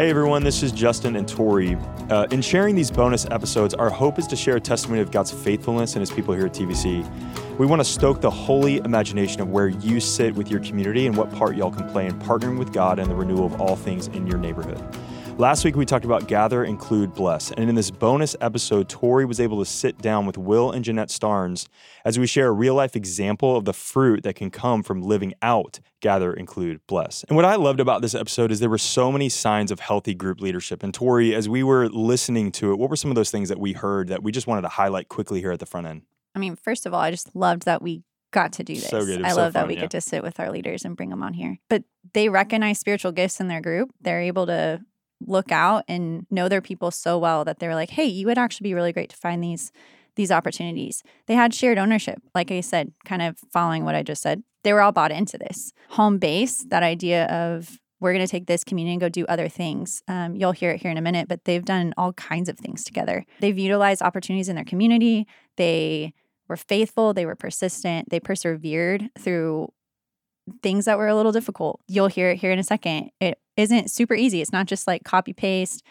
Hey everyone, this is Justin and Tori. Uh, in sharing these bonus episodes, our hope is to share a testimony of God's faithfulness and His people here at TVC. We want to stoke the holy imagination of where you sit with your community and what part y'all can play in partnering with God and the renewal of all things in your neighborhood. Last week, we talked about gather, include, bless. And in this bonus episode, Tori was able to sit down with Will and Jeanette Starnes as we share a real life example of the fruit that can come from living out gather, include, bless. And what I loved about this episode is there were so many signs of healthy group leadership. And Tori, as we were listening to it, what were some of those things that we heard that we just wanted to highlight quickly here at the front end? I mean, first of all, I just loved that we got to do this. So good. I so love that we yeah. get to sit with our leaders and bring them on here. But they recognize spiritual gifts in their group. They're able to look out and know their people so well that they're like, "Hey, you would actually be really great to find these these opportunities." They had shared ownership. Like I said, kind of following what I just said. They were all bought into this. Home base, that idea of we're going to take this community and go do other things. Um, you'll hear it here in a minute, but they've done all kinds of things together. They've utilized opportunities in their community. They were faithful, they were persistent, they persevered through things that were a little difficult. You'll hear it here in a second. It isn't super easy. It's not just like copy paste,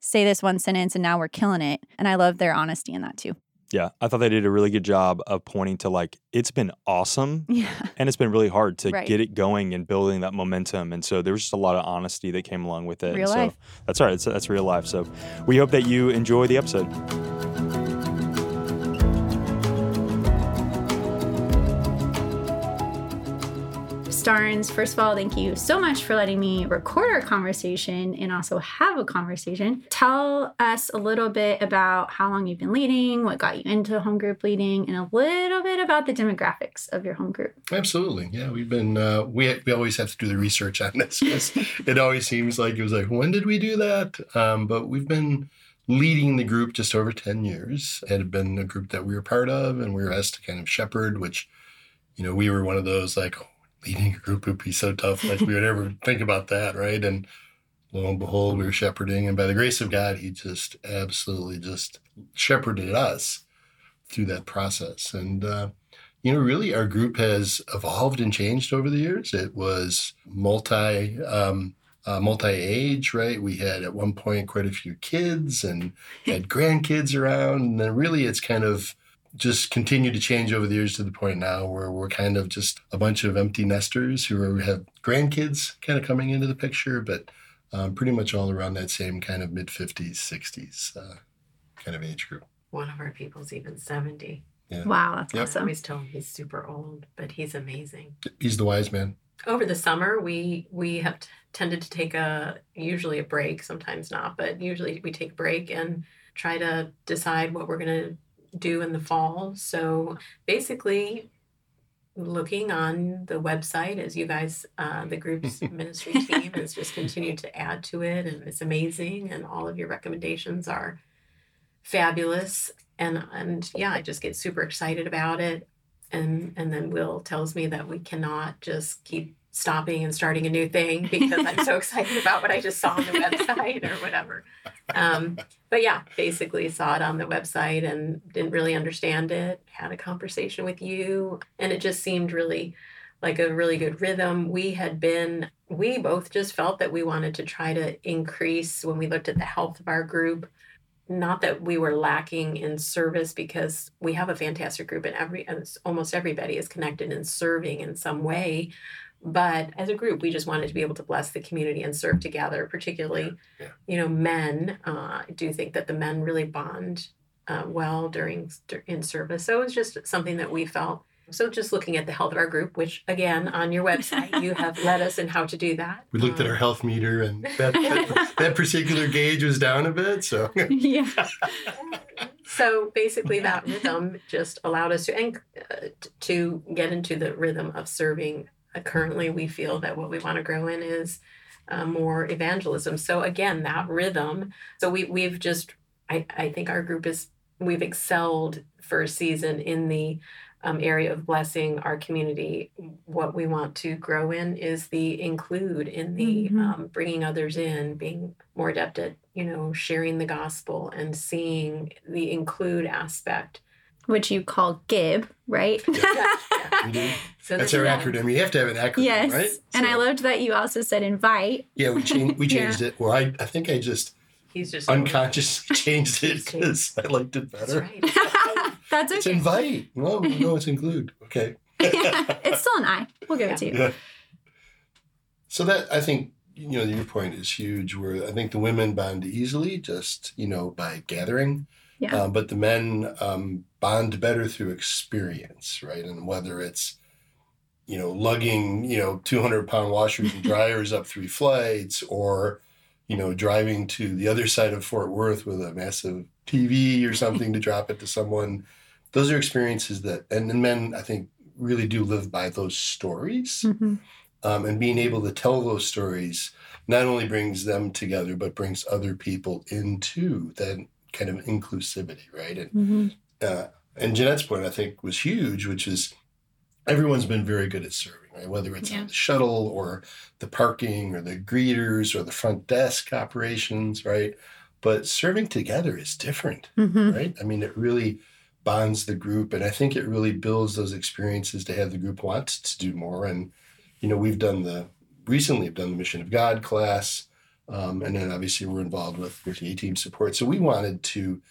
say this one sentence, and now we're killing it. And I love their honesty in that too. Yeah, I thought they did a really good job of pointing to like, it's been awesome Yeah. and it's been really hard to Right. get it going and building that momentum. And so there was just a lot of honesty that came along with it. Real And life. So that's right. It's, that's real life. So we hope that you enjoy the episode. Starnes, first of all, thank you so much for letting me record our conversation and also have a conversation. Tell us a little bit about how long you've been leading, what got you into home group leading, and a little bit about the demographics of your home group. Absolutely. Yeah, we've been, uh, we, we always have to do the research on this it always seems like it was like, when did we do that? Um, but we've been leading the group just over 10 years. It had been a group that we were part of and we were asked to kind of shepherd, which, you know, we were one of those like, leading a group would be so tough. Like we would ever think about that, right? And lo and behold, we were shepherding. And by the grace of God, he just absolutely just shepherded us through that process. And, uh, you know, really, our group has evolved and changed over the years. It was multi um, uh, multi age, right? We had at one point quite a few kids and had grandkids around, and then really, it's kind of just continued to change over the years to the point now where we're kind of just a bunch of empty nesters who are, have grandkids kind of coming into the picture, but um, pretty much all around that same kind of mid 50s, 60s uh, kind of age group. One of our people's even 70. Yeah. Wow, that's Yep. I awesome. always tell him he's super old, but he's amazing. He's the wise man. Over the summer, we we have t- tended to take a usually a break, sometimes not, but usually we take a break and try to decide what we're going to do in the fall. So basically, looking on the website as you guys, uh, the group's ministry team has just continued to add to it, and it's amazing, and all of your recommendations are fabulous. And and yeah, I just get super excited about it. And and then Will tells me that we cannot just keep stopping and starting a new thing because I'm so excited about what I just saw on the website or whatever. Um, but yeah, basically saw it on the website and didn't really understand it. Had a conversation with you, and it just seemed really like a really good rhythm. We had been, we both just felt that we wanted to try to increase when we looked at the health of our group. Not that we were lacking in service because we have a fantastic group and every and almost everybody is connected and serving in some way. But as a group, we just wanted to be able to bless the community and serve together, particularly, Yeah, yeah. you know, men. Uh, I do think that the men really bond uh, well during in service. So it was just something that we felt. So just looking at the health of our group, which again on your website you have led us in how to do that. We looked at Um, our health meter, and that, that, that particular gauge was down a bit. So yeah. so basically that rhythm just allowed us to and, uh, to get into the rhythm of serving uh, currently we feel that what we want to grow in is uh, more evangelism so again that rhythm so we, we've just I, I think our group is we've excelled for a season in the um, area of blessing our community what we want to grow in is the include in the Mhm. um, bringing others in being more adept at you know sharing the gospel and seeing the include aspect Which you call Gib, right? Yeah, yeah. We do. So That's our is- acronym. You have to have an acronym, yes. right? And I loved that you also said invite. Yeah, we changed. We Yeah. changed it. Well, I, I think I just He's just unconsciously changed it because I liked it That's better. right. That's It's invite. No, no, it's include. Okay. it's still an I. We'll give it to you. Yeah. So that I think you know your point is huge. Where I think the women bond easily, just you know by gathering, Yeah. um, but the men um, bond better through experience, right? And whether it's you know lugging you know two hundred pound washers and dryers up three flights, or you know driving to the other side of Fort Worth with a massive TV or something to drop it to someone. Those are experiences that, and men I think really do live by those stories Mhm. um, and being able to tell those stories not only brings them together but brings other people into that kind of inclusivity right and Mhm. uh, and jeanette's point i think was huge which is everyone's been very good at serving right whether it's Yeah. on the shuttle or the parking or the greeters or the front desk operations right but serving together is different Mhm. right? I mean, it really bonds the group, and I think it really builds those experiences to have the group want to do more. And you know, we've done the recently have done the Mission of God class, um, and then obviously we're involved with with the A Team support. So we wanted to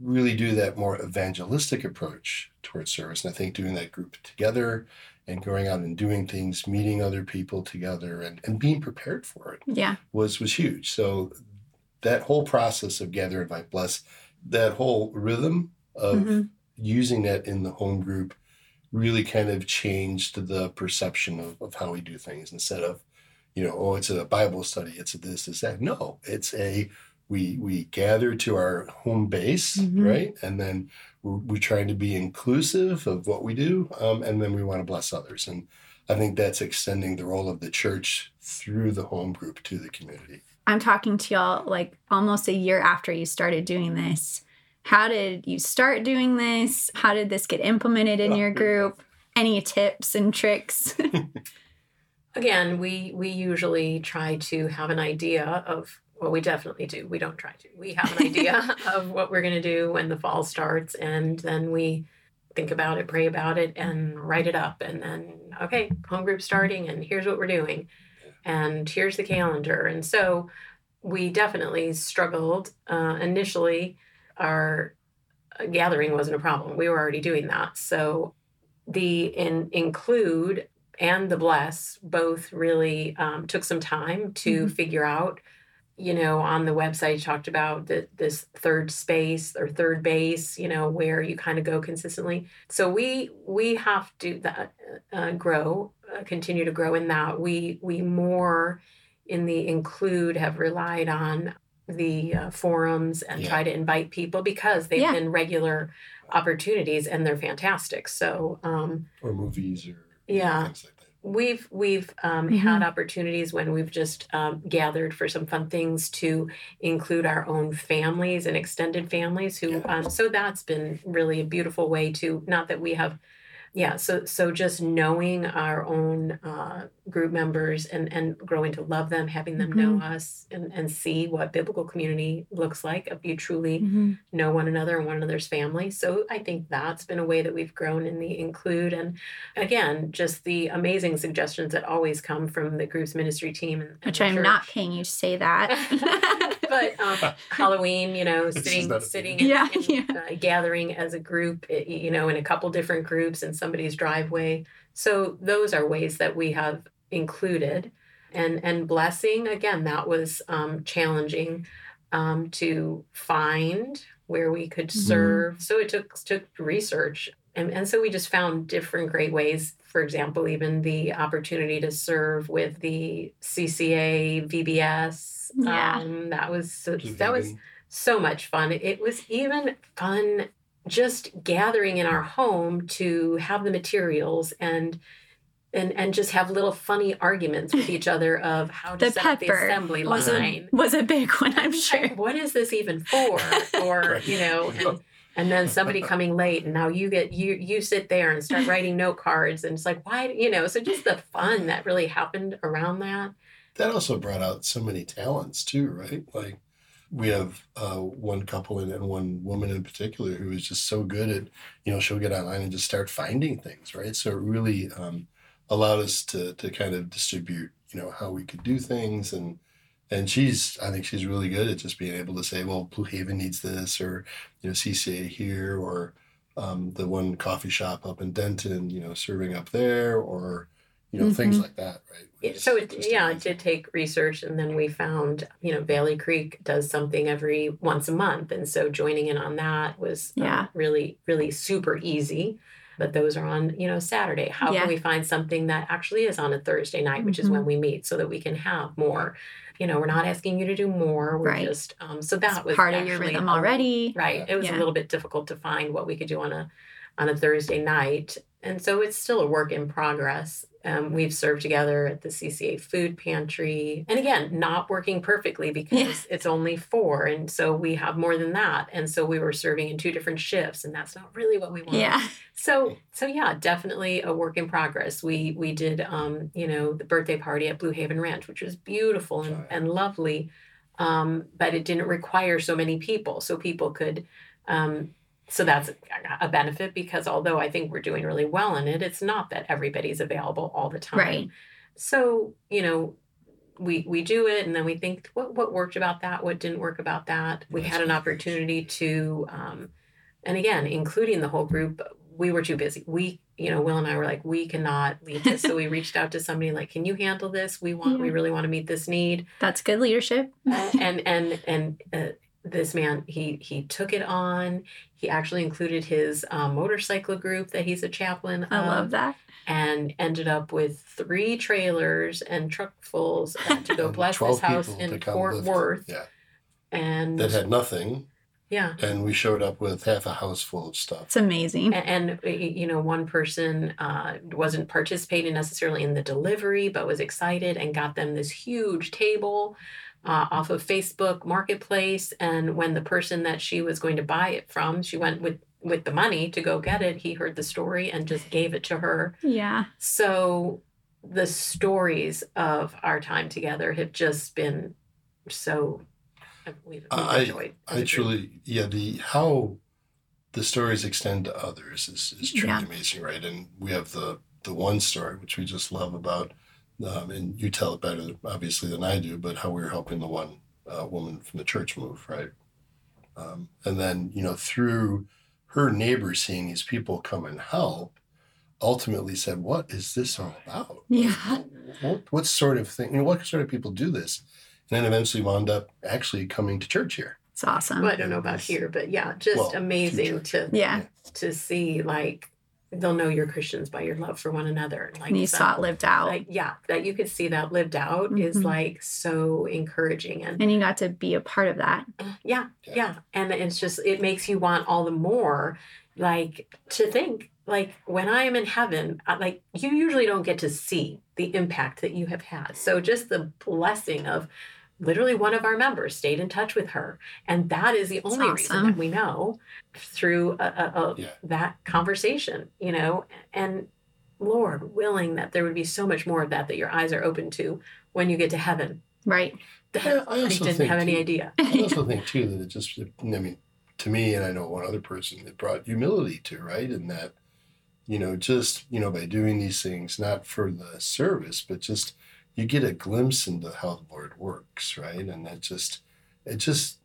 really do that more evangelistic approach towards service, and I think doing that group together and going out and doing things, meeting other people together, and and being prepared for it Yeah. was was huge. So that whole process of gather, invite, bless, that whole rhythm of Mhm. using that in the home group really kind of changed the perception of, of how we do things instead of, you know, oh, it's a Bible study, it's a this, it's that. No, it's a we we gather to our home base, Mhm. right? And then we're, we're trying to be inclusive of what we do, um, and then we want to bless others. And I think that's extending the role of the church through the home group to the community. I'm talking to y'all like almost a year after you started doing this. How did you start doing this? How did this get implemented in your group? Any tips and tricks? Again, we we usually try to have an idea of well, we definitely do. We don't try to. We have an idea of what we're going to do when the fall starts, and then we think about it, pray about it, and write it up. And then, okay, home group starting, and here's what we're doing, and here's the calendar. And so, we definitely struggled uh, initially. Our uh, gathering wasn't a problem. We were already doing that. So, the in, include and the bless both really um, took some time to Mhm. figure out you know on the website you talked about the, this third space or third base you know where you kind of go consistently so we we have to that uh, grow uh, continue to grow in that we we more in the include have relied on the uh, forums and Yeah. try to invite people because they've Yeah. been regular opportunities and they're fantastic so um or movies or Yeah. things like that. We've we've um, Mhm. had opportunities when we've just um, gathered for some fun things to include our own families and extended families who Yeah. um, so that's been really a beautiful way to not that we have yeah so so just knowing our own uh, group members and and growing to love them having them know us and and see what biblical community looks like if you truly Mhm. know one another and one another's family. So I think that's been a way that we've grown in the include. And again, just the amazing suggestions that always come from the group's ministry team. And, and Which I'm not church. paying you to say that. but um, Halloween, you know, sitting, sitting, thing. in, Yeah, in, yeah. Uh, gathering as a group, you know, in a couple different groups in somebody's driveway. So those are ways that we have included, and and blessing again. That was um, challenging um, to find where we could Mhm. serve. So it took took research, and and so we just found different great ways. For example, even the opportunity to serve with the CCA VBS. Yeah. Um, that was so, that was so much fun. It was even fun just gathering in our home to have the materials and and and just have little funny arguments with each other of how to The set up the pepper assembly was a, line. was a big one, I'm Like, sure. what is this even for? Or Right. you know, and, and then somebody coming late, and now you get you you sit there and start writing note cards, and it's like why you know? So just the fun that really happened around that. That also brought out so many talents too, right? Like we have uh, one couple and, and one woman in particular who is just so good at, you know, she'll get online and just start finding things, right? So it really um, allowed us to to kind of distribute, you know, how we could do things and and she's I think she's really good at just being able to say, well, Blue Haven needs this, or you know, CCA here, or um, the one coffee shop up in Denton, you know, serving up there, or you know, mm-hmm. things like that, right? It's, so it, yeah, amazing. it did take research, and then we found, you know, Valley Creek does something every once a month, and so joining in on that was um, yeah. Um, really, really super easy but those are on you know saturday how yeah. can we find something that actually is on a thursday night which mm-hmm. is when we meet so that we can have more you know, we're not asking you to do more. We're right. just um, so that it's was part of your rhythm already. Right. It was yeah. a little bit difficult to find what we could do on a on a Thursday night. And so it's still a work in progress. Um, we've served together at the CCA food pantry. And again, not working perfectly because yeah. it's only four. And so we have more than that. And so we were serving in two different shifts, and that's not really what we want. Yeah. So so yeah, definitely a work in progress. We we did um, you know, the birthday party at Blue Haven Ranch, which was beautiful and, and lovely. Um, but it didn't require so many people. So people could um, so that's a benefit because although I think we're doing really well in it, it's not that everybody's available all the time. Right. So, you know, we we do it and then we think what what worked about that, what didn't work about that. We had an opportunity to um, and again, including the whole group, we were too busy. We, you know, Will and I were like, we cannot leave this. so we reached out to somebody like, can you handle this? We want, yeah. we really want to meet this need. That's good leadership. and and and uh, this man he he took it on. He actually included his um, motorcycle group that he's a chaplain i of, love that. and ended up with three trailers and truckfuls to go bless his house in fort worth yeah. and that had nothing yeah and we showed up with half a house full of stuff it's amazing and, and you know one person uh, wasn't participating necessarily in the delivery but was excited and got them this huge table uh, off of Facebook Marketplace. And when the person that she was going to buy it from, she went with with the money to go get it. He heard the story and just gave it to her. Yeah. So the stories of our time together have just been so we've, we've I, enjoyed. I truly, yeah, the how the stories extend to others is, is truly yeah. amazing, right? And we have the the one story which we just love about um, and you tell it better, obviously, than I do, but how we are helping the one uh, woman from the church move, right? Um, and then, you know, through her neighbors seeing these people come and help, ultimately said, What is this all about? Yeah. What, what sort of thing, you know, what sort of people do this? And then eventually wound up actually coming to church here. It's awesome. Well, I don't know about here, but yeah, just well, amazing to yeah to see like they'll know you're Christians by your love for one another. Like and you saw it lived out. Like, yeah, that you could see that lived out mm-hmm. is like so encouraging. And and you got to be a part of that. Yeah, yeah. And it's just it makes you want all the more like to think like when I am in heaven, like you usually don't get to see the impact that you have had. So just the blessing of literally one of our members stayed in touch with her. And that is the only awesome. reason that we know through a, a, a, yeah. that conversation you know? And lord willing that there would be so much more of that that your eyes are open to when you get to heaven. Right. Yeah, I, also didn't have too, any idea. I also think too that it just i mean to me and i know one other person it brought humility to right? And that you know just you know by doing these things not for the service but just you get a glimpse into how the Lord works, right? And that just it just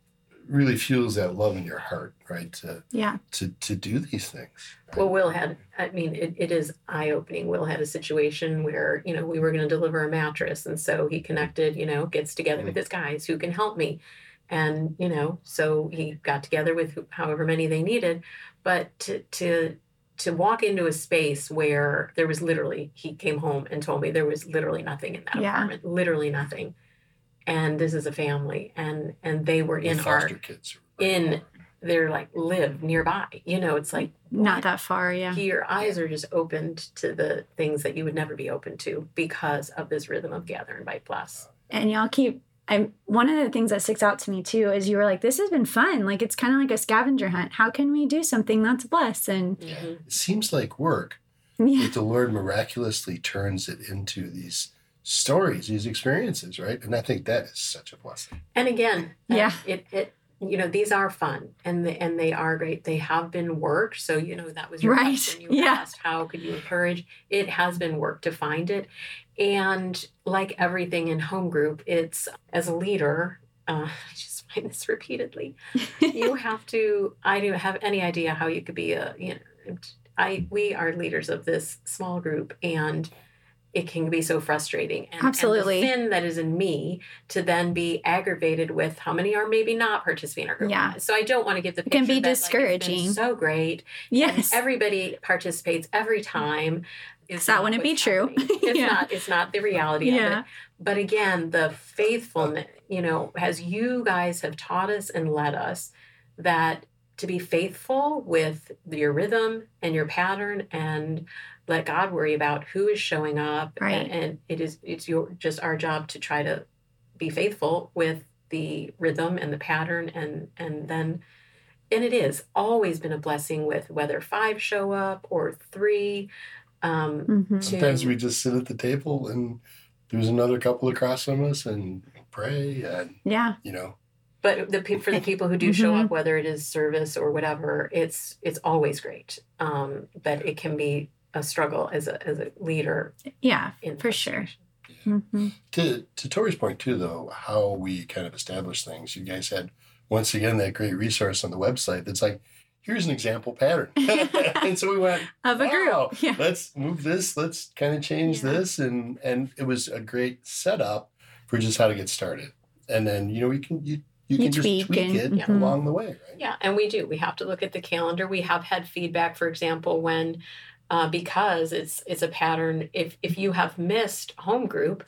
really fuels that love in your heart, right? To yeah to to do these things. Right? Well, Will had I mean it, it is eye opening. Will had a situation where you know we were going to deliver a mattress, and so he connected, you know, gets together mm-hmm. with his guys who can help me, and you know, so he got together with however many they needed, but to to to walk into a space where there was literally he came home and told me there was literally nothing in that yeah. apartment literally nothing. And this is a family and and they were in our kids in they're like live nearby you know it's like not that far yeah. Your eyes are just opened to the things that you would never be open to because of this rhythm of gather and bite plus. And y'all keep I one of the things that sticks out to me too is you were like, "This has been fun. Like it's kind of like a scavenger hunt. How can we do something that's blessed?" And yeah. it seems like work, yeah. but the Lord miraculously turns it into these stories, these experiences, right? And I think that is such a blessing. And again, uh, Yeah. it it you know these are fun and they, and they are great. They have been worked. So you know that was your Right. question. You Yeah. asked how could you encourage? It has been work to find it, and like everything in home group, it's as a leader. Uh, I just find this repeatedly. you have to. I don't have any idea how you could be a. You know, I we are leaders of this small group and it can be so frustrating. And, Absolutely. And the sin that is in me to then be aggravated with how many are maybe not participating in our group. Yeah. So I don't want to give the It can be that, like, discouraging. so great. yes. Everybody participates every time. Is That wouldn't be true. It's Yeah. not. It's not the reality of it. But again, the faithfulness, you know, as you guys have taught us and led us, that to be faithful with your rhythm and your pattern and let God worry about who is showing up. Right. And, and it is it's your just our job to try to be faithful with the rhythm and the pattern and and then and it is always been a blessing with whether five show up or three. Um, Mhm. Sometimes we just sit at the table and there's another couple across from us and pray and, Yeah. you know, but the pe- for the people who do show up, whether it is service or whatever, it's it's always great. Um, but it can be a struggle as a as a leader. Yeah. In For sure. frustration. hmm to to Tori's point too, though, how we kind of establish things. You guys had once again that great resource on the website that's like, here's an example pattern, and so we went, Of a Wow. group. Yeah. let's move this, let's kind of change Yeah. this, and and it was a great setup for just how to get started. And then you know we can you you, You can just tweak tweak and- it Mhm. along the way, right? Yeah, and we do. We have to look at the calendar. We have had feedback, for example, when uh, because it's it's a pattern. If if you have missed home group,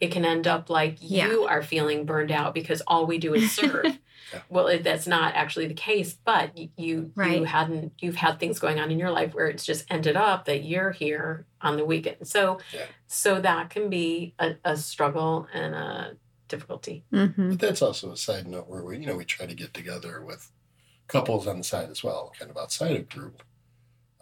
it can end up like Yeah. you are feeling burned out because all we do is serve. Yeah. Well, it, that's not actually the case, but y- you you hadn't you've had things going on in your life where it's just ended up that you're here on the weekend. So Yeah. so that can be a, a struggle and a difficulty. hmm But that's also a side note where we you know we try to get together with couples on the side as well, kind of outside of group.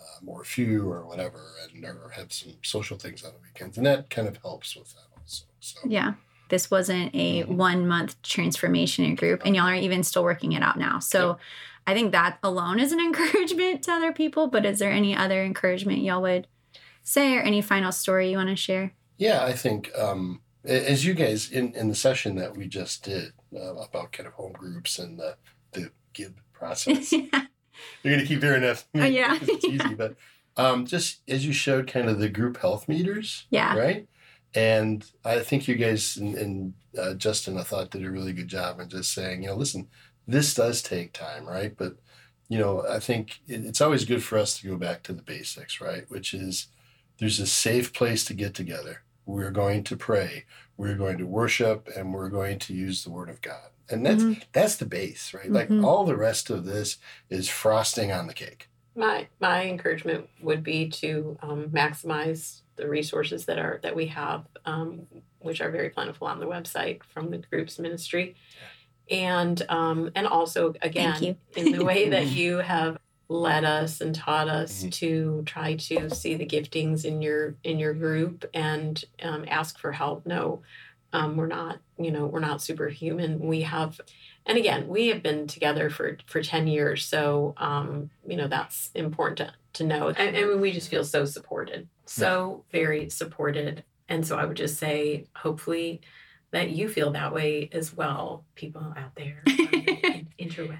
Um, or a few or whatever, and or have some social things on the weekends, and that kind of helps with that also. So Yeah. This wasn't a Mhm. one month transformation in group, and y'all are even still working it out now. So I think that alone is an encouragement to other people. But is there any other encouragement y'all would say or any final story you want to share? Yeah, I think um, as you guys in, in the session that we just did uh, about kind of home groups and the, the give process, you're going to keep hearing that. Oh, yeah. it's easy, but um, just as you showed kind of the group health meters, yeah. right? And I think you guys and, and uh, Justin, I thought, did a really good job in just saying, you know, listen, this does take time, right? But you know, I think it, it's always good for us to go back to the basics, right? Which is there's a safe place to get together. We're going to pray, we're going to worship, and we're going to use the Word of God, and that's Mhm. that's the base, right? Like Mhm. all the rest of this is frosting on the cake. My my encouragement would be to um, maximize the resources that are that we have, um, which are very plentiful on the website from the group's ministry, and um, and also again in the way that you have led us and taught us Mhm. to try to see the giftings in your in your group and um, ask for help. No, um, we're not you know we're not superhuman. We have and again we have been together for for 10 years. So um you know that's important to, to know. And, and we just feel so supported so very supported. And so i would just say hopefully that you feel that way as well people out there the interweb.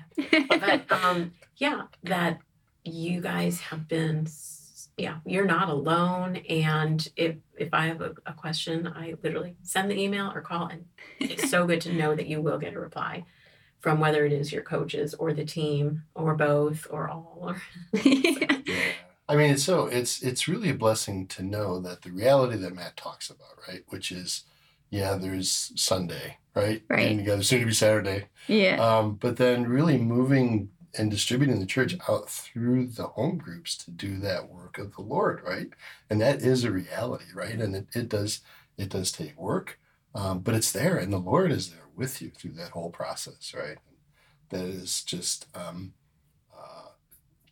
But um yeah that you guys have been s- yeah you're not alone and if if i have a, a question i literally send the email or call and it's so good to know that you will get a reply from whether it is your coaches or the team or both or all or Yeah. I mean, it's so it's it's really a blessing to know that the reality that Matt talks about, right? Which is, yeah, there's Sunday, right? Right. And you got soon to be Saturday. yeah. Um, but then really moving and distributing the church out through the home groups to do that work of the Lord, right? And that is a reality, right? And it, it does it does take work, um, but it's there, and the Lord is there with you through that whole process, right? That is just um,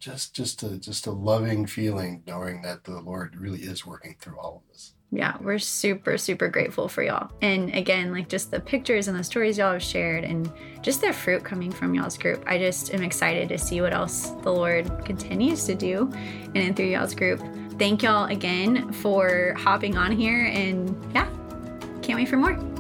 just just a just a loving feeling knowing that the Lord really is working through all of this. Yeah, we're super, super grateful for y'all. And again, like just the pictures and the stories y'all have shared and just the fruit coming from y'all's group. I just am excited to see what else the Lord continues to do in and through y'all's group. Thank y'all again for hopping on here and yeah, can't wait for more.